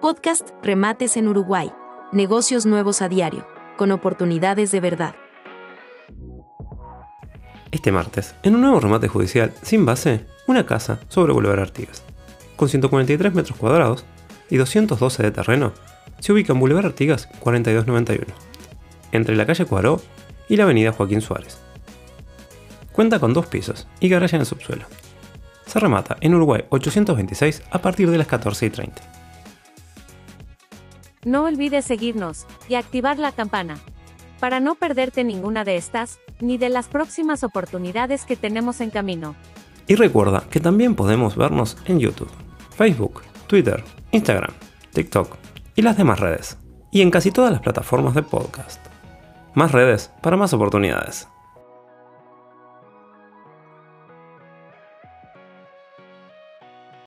Podcast Remates en Uruguay. Negocios nuevos a diario, con oportunidades de verdad. Este martes, en un nuevo remate judicial sin base, una casa sobre Boulevard Artigas. Con 143 metros cuadrados y 212 de terreno, se ubica en Boulevard Artigas 4291, entre la calle Cuaró y la avenida Joaquín Suárez. Cuenta con dos pisos y garaje en el subsuelo. Se remata en Uruguay 826 a partir de las 14 y 30. No olvides seguirnos y activar la campana para no perderte ninguna de estas, ni de las próximas oportunidades que tenemos en camino. Y recuerda que también podemos vernos en YouTube, Facebook, Twitter, Instagram, TikTok y las demás redes. Y en casi todas las plataformas de podcast. Más redes para más oportunidades.